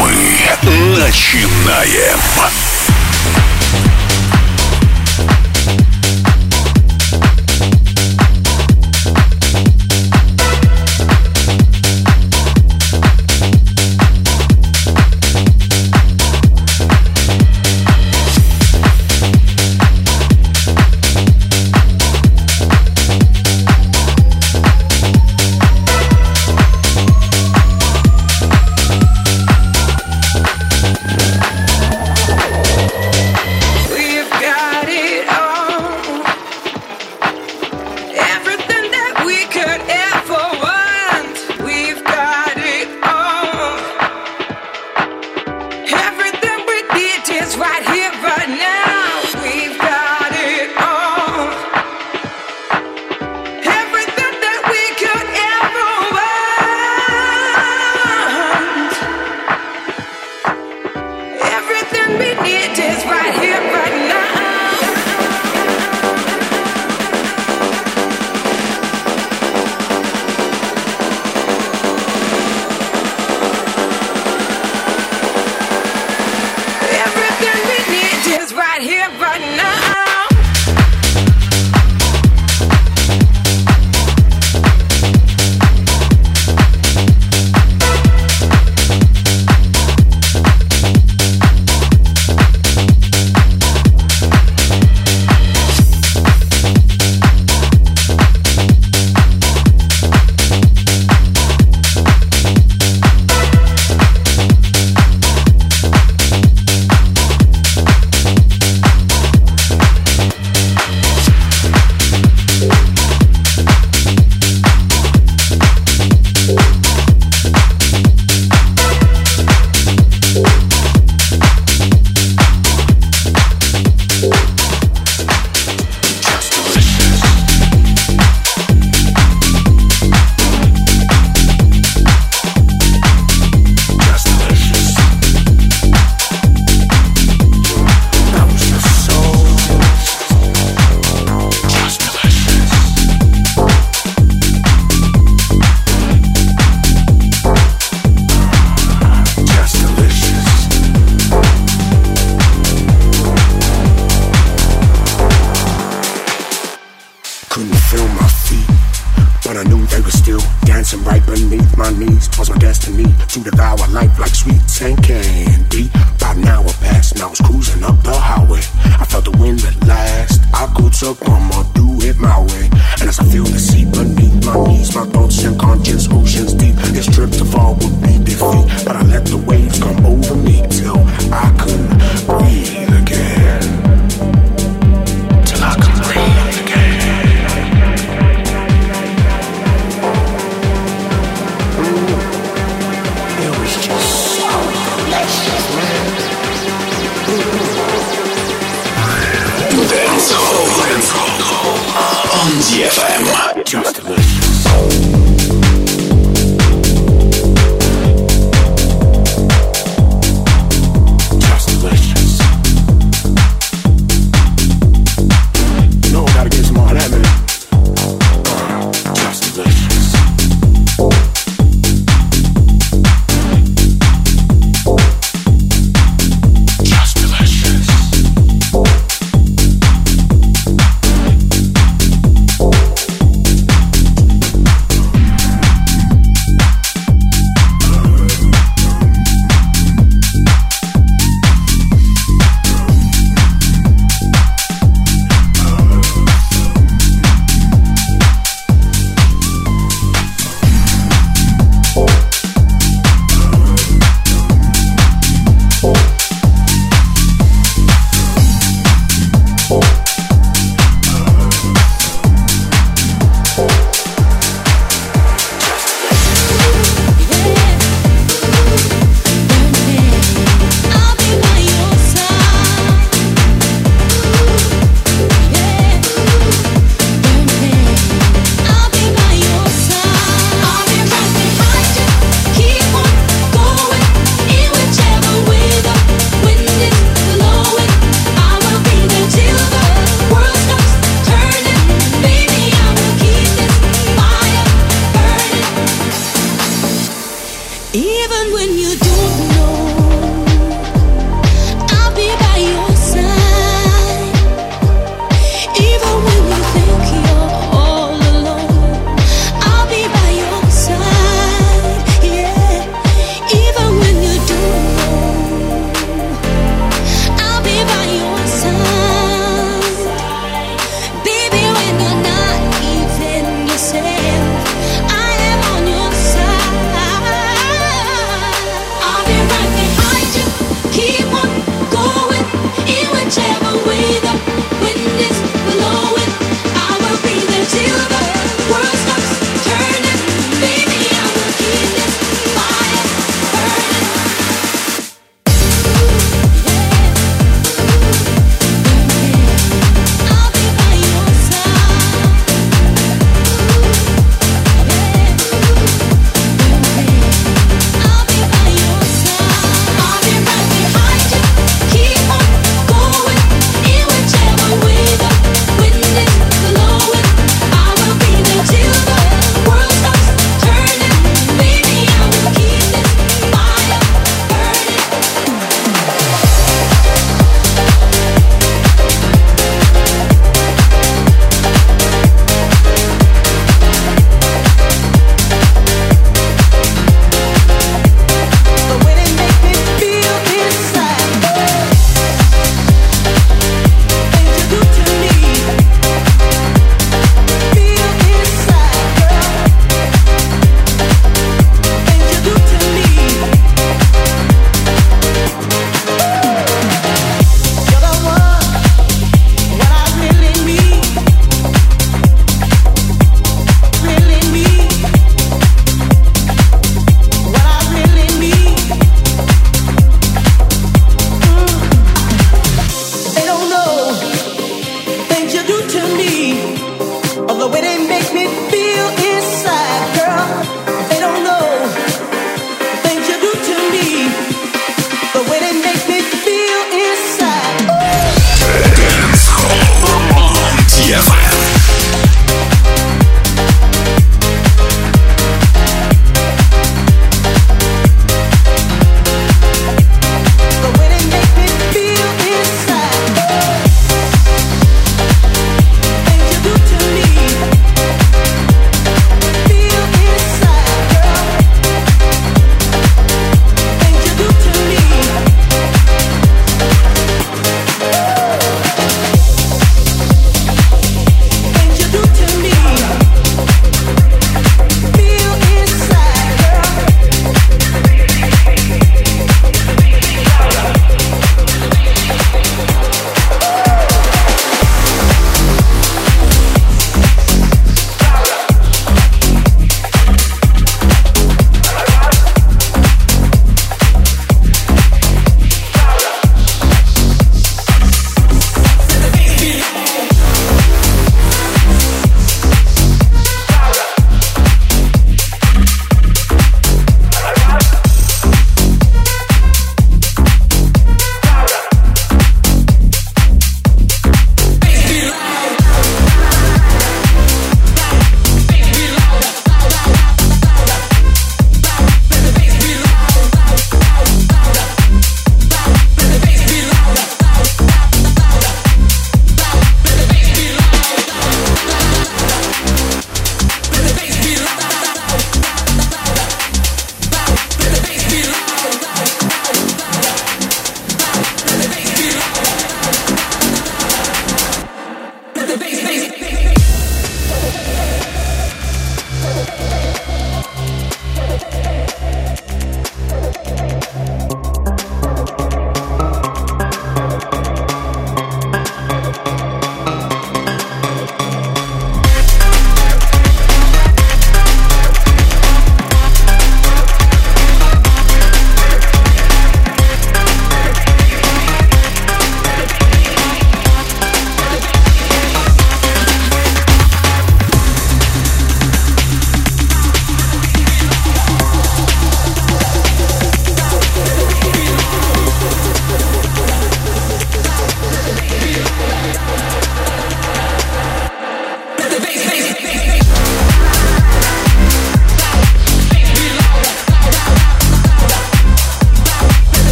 Мы начинаем.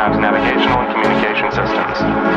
Aircraft's navigational and communication systems.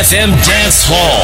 FM Dance Hall.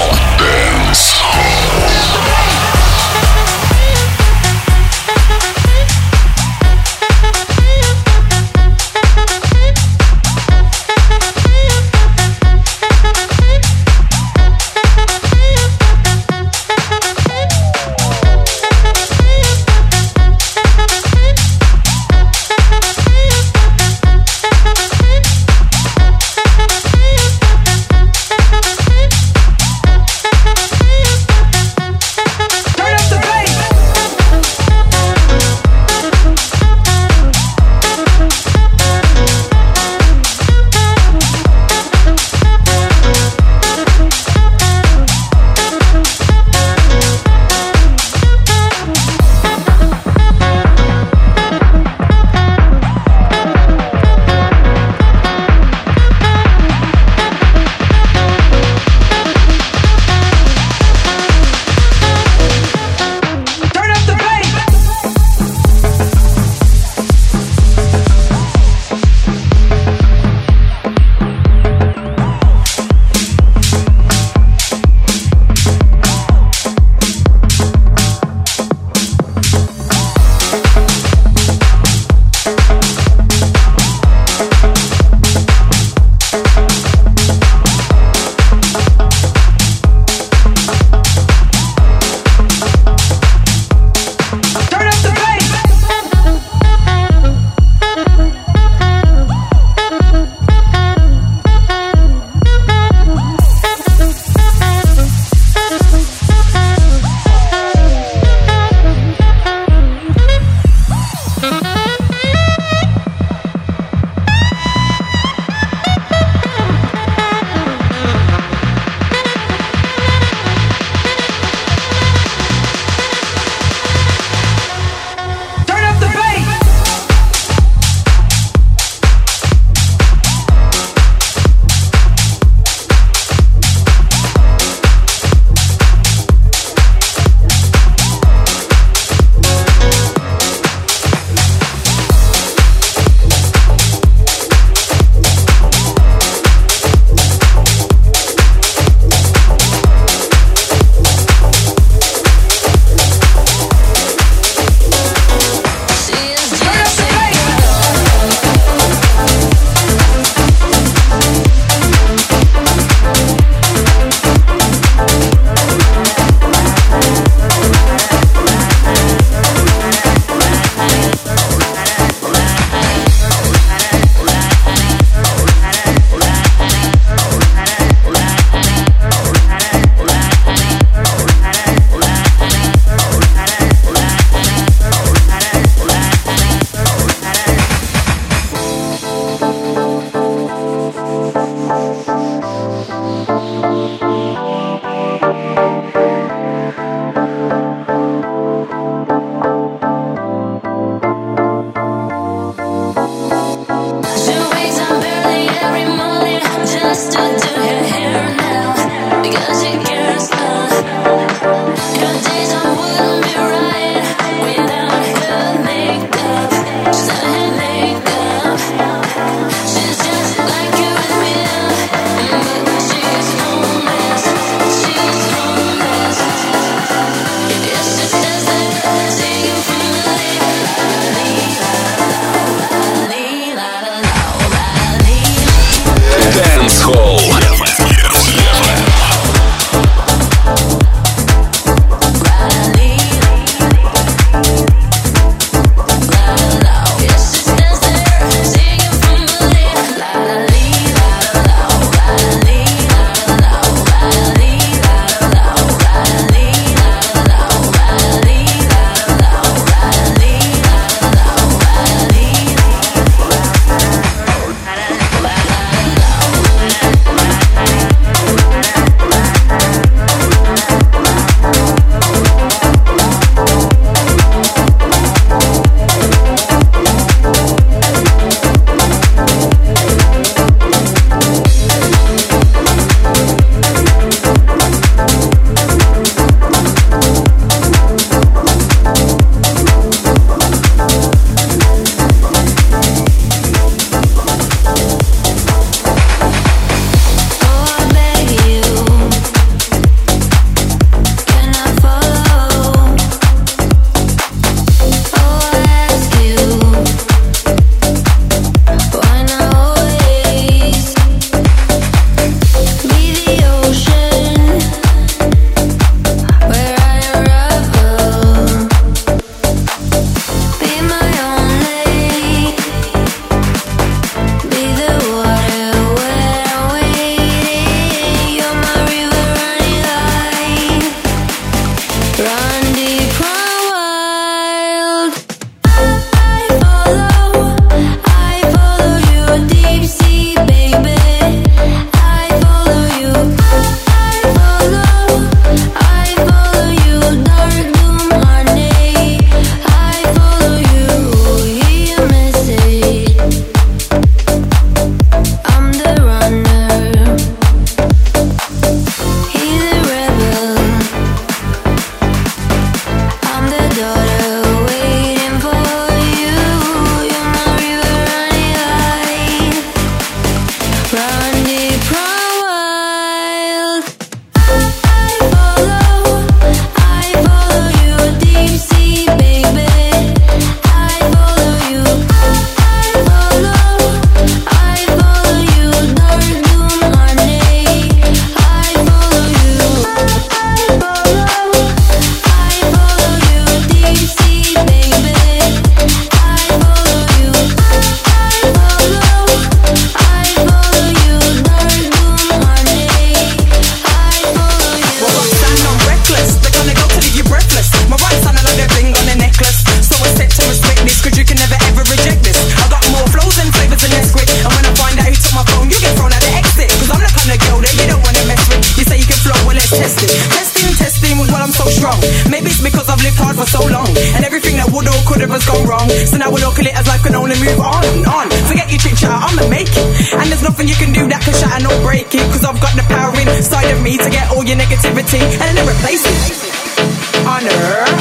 me to get all your negativity and then replace it. Honor.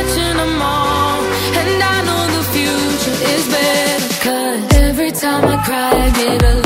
catching them all. And I know the future is better. Cause every time I cry, I get a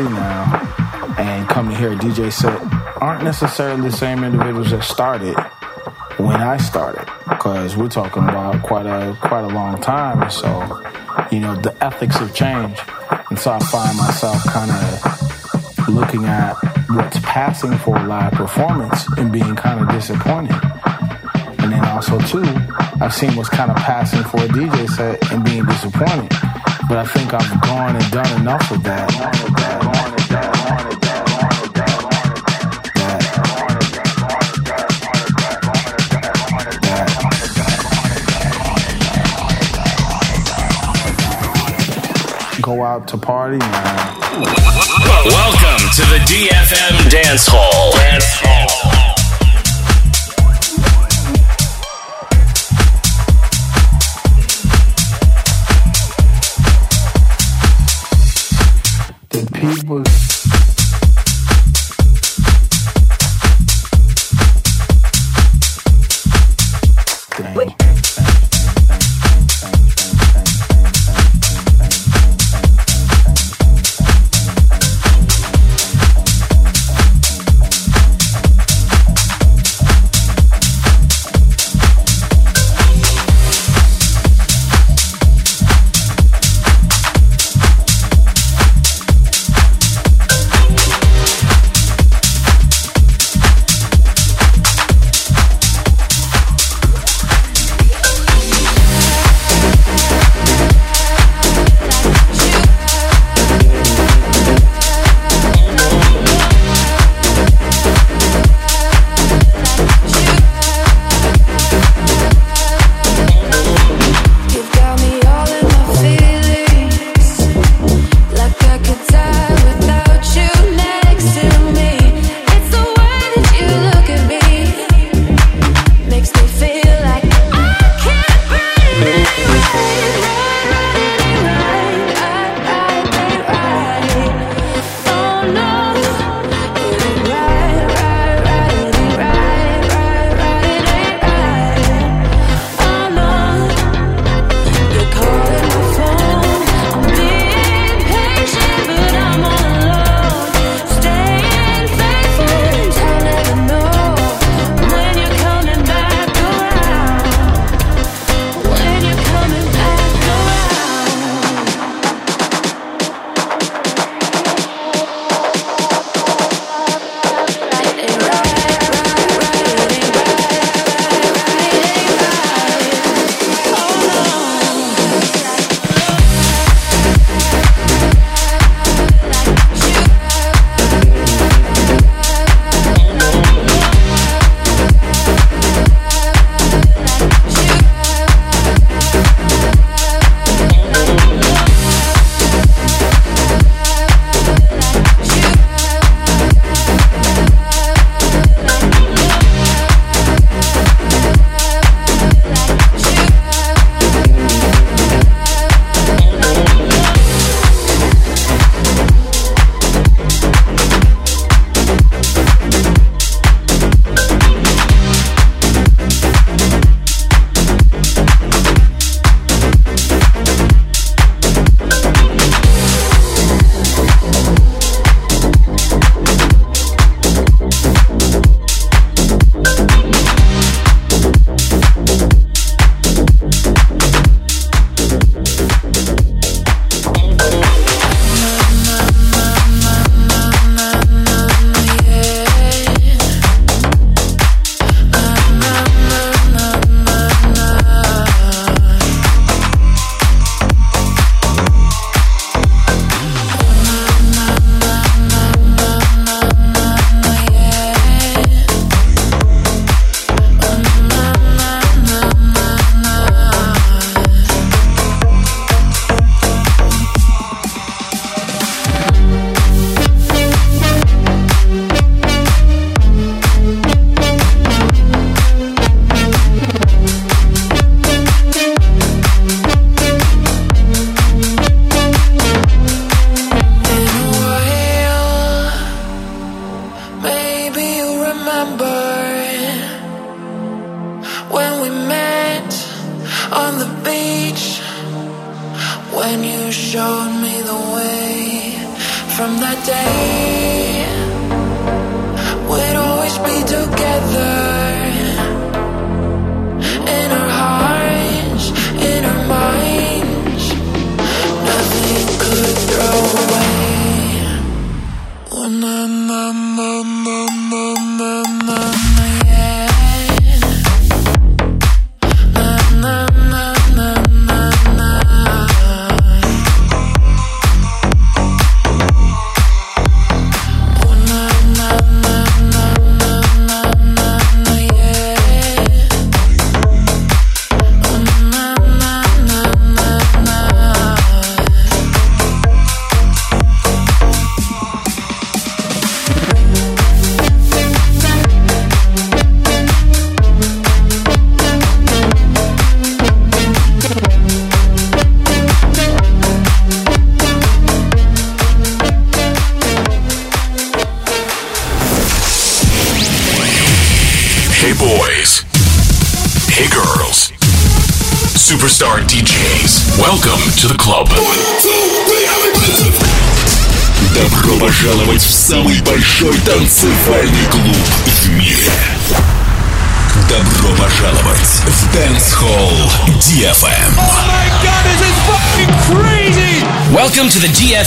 party now and come to hear a DJ set aren't necessarily the same individuals that started when I started, because we're talking about quite a quite a long time. So, you know, the ethics have changed, and so I find myself kind of looking at what's passing for a live performance and being kind of disappointed. And then also too, I've seen what's kind of passing for a DJ set and being disappointed. But I think I've gone and done enough of that. Go out to party now. Welcome to the DFM Dance Hall. Dance Hall.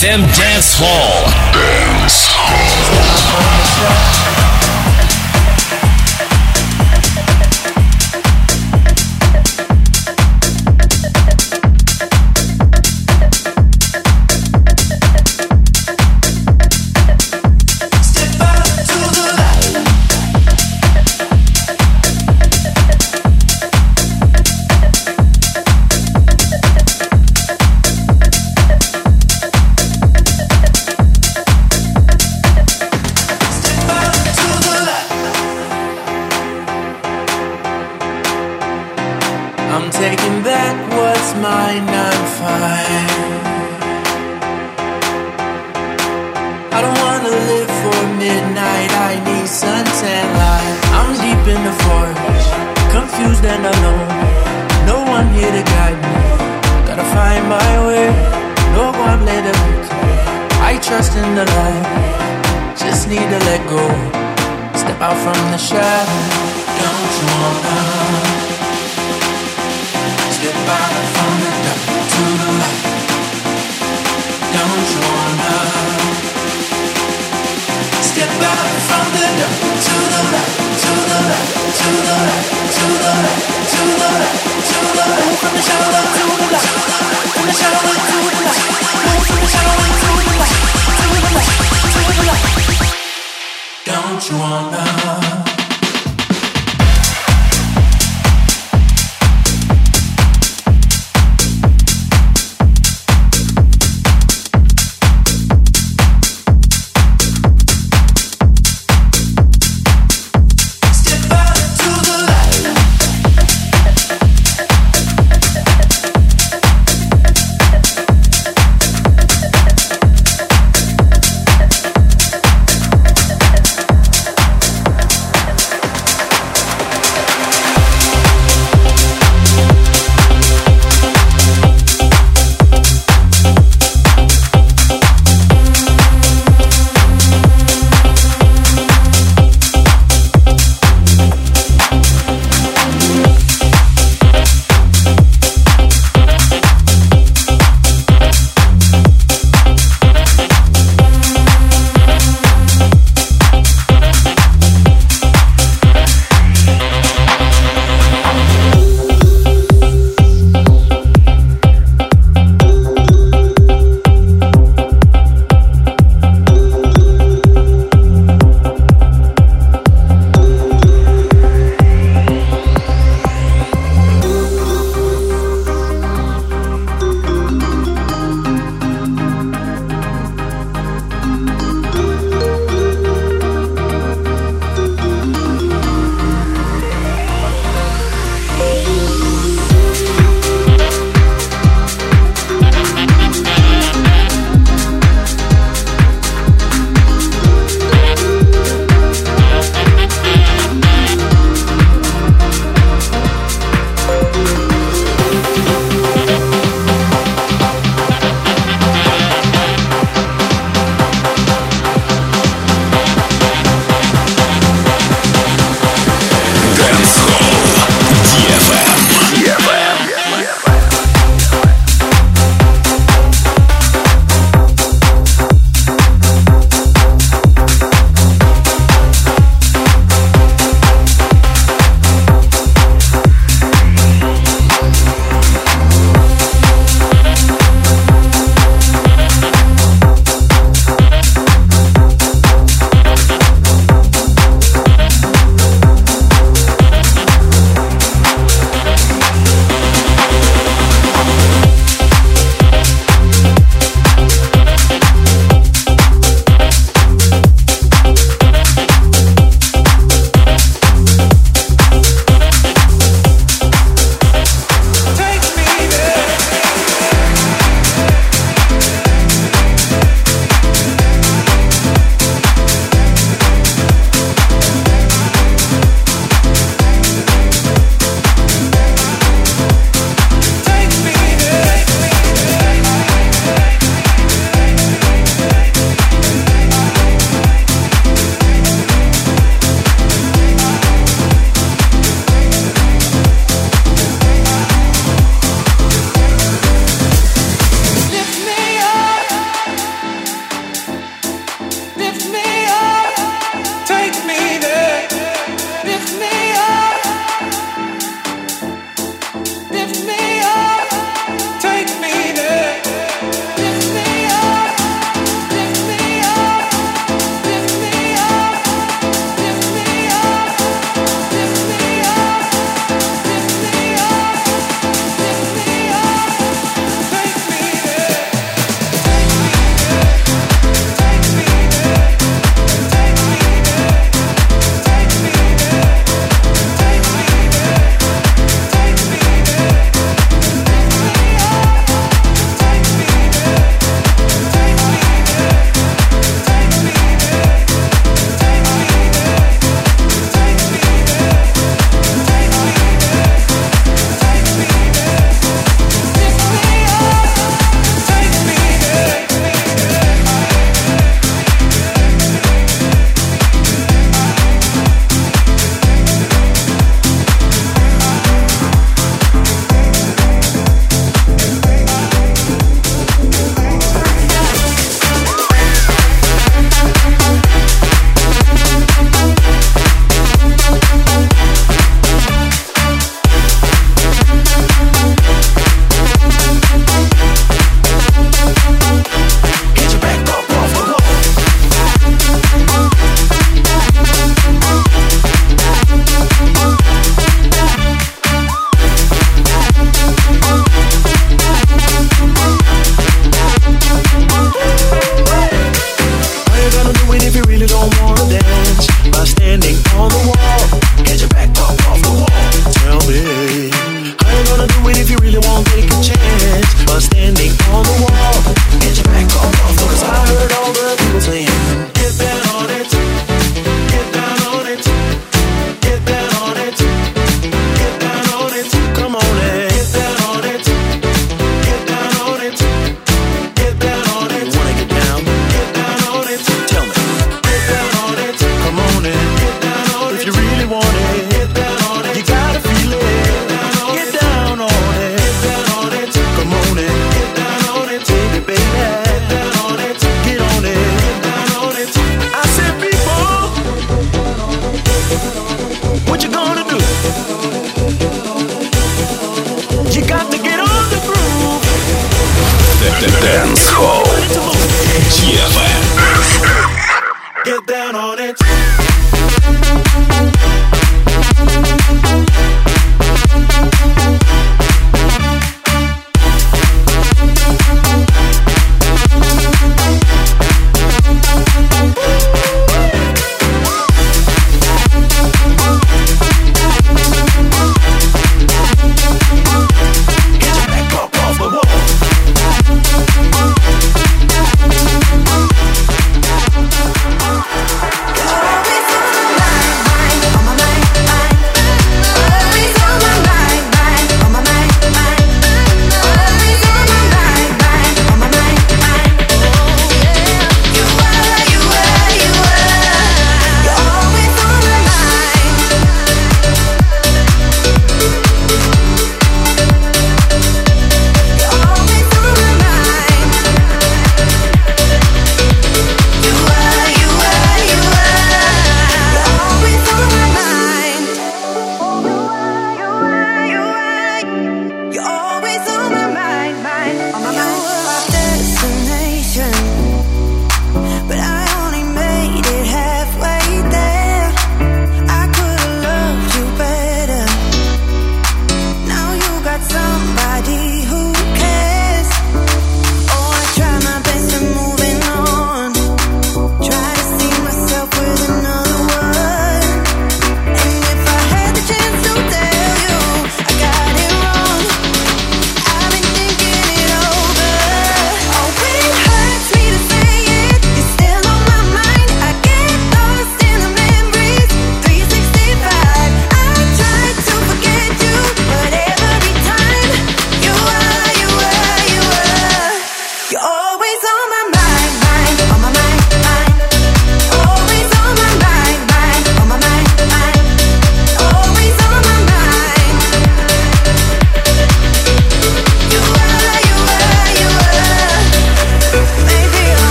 FM dead.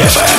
DFM.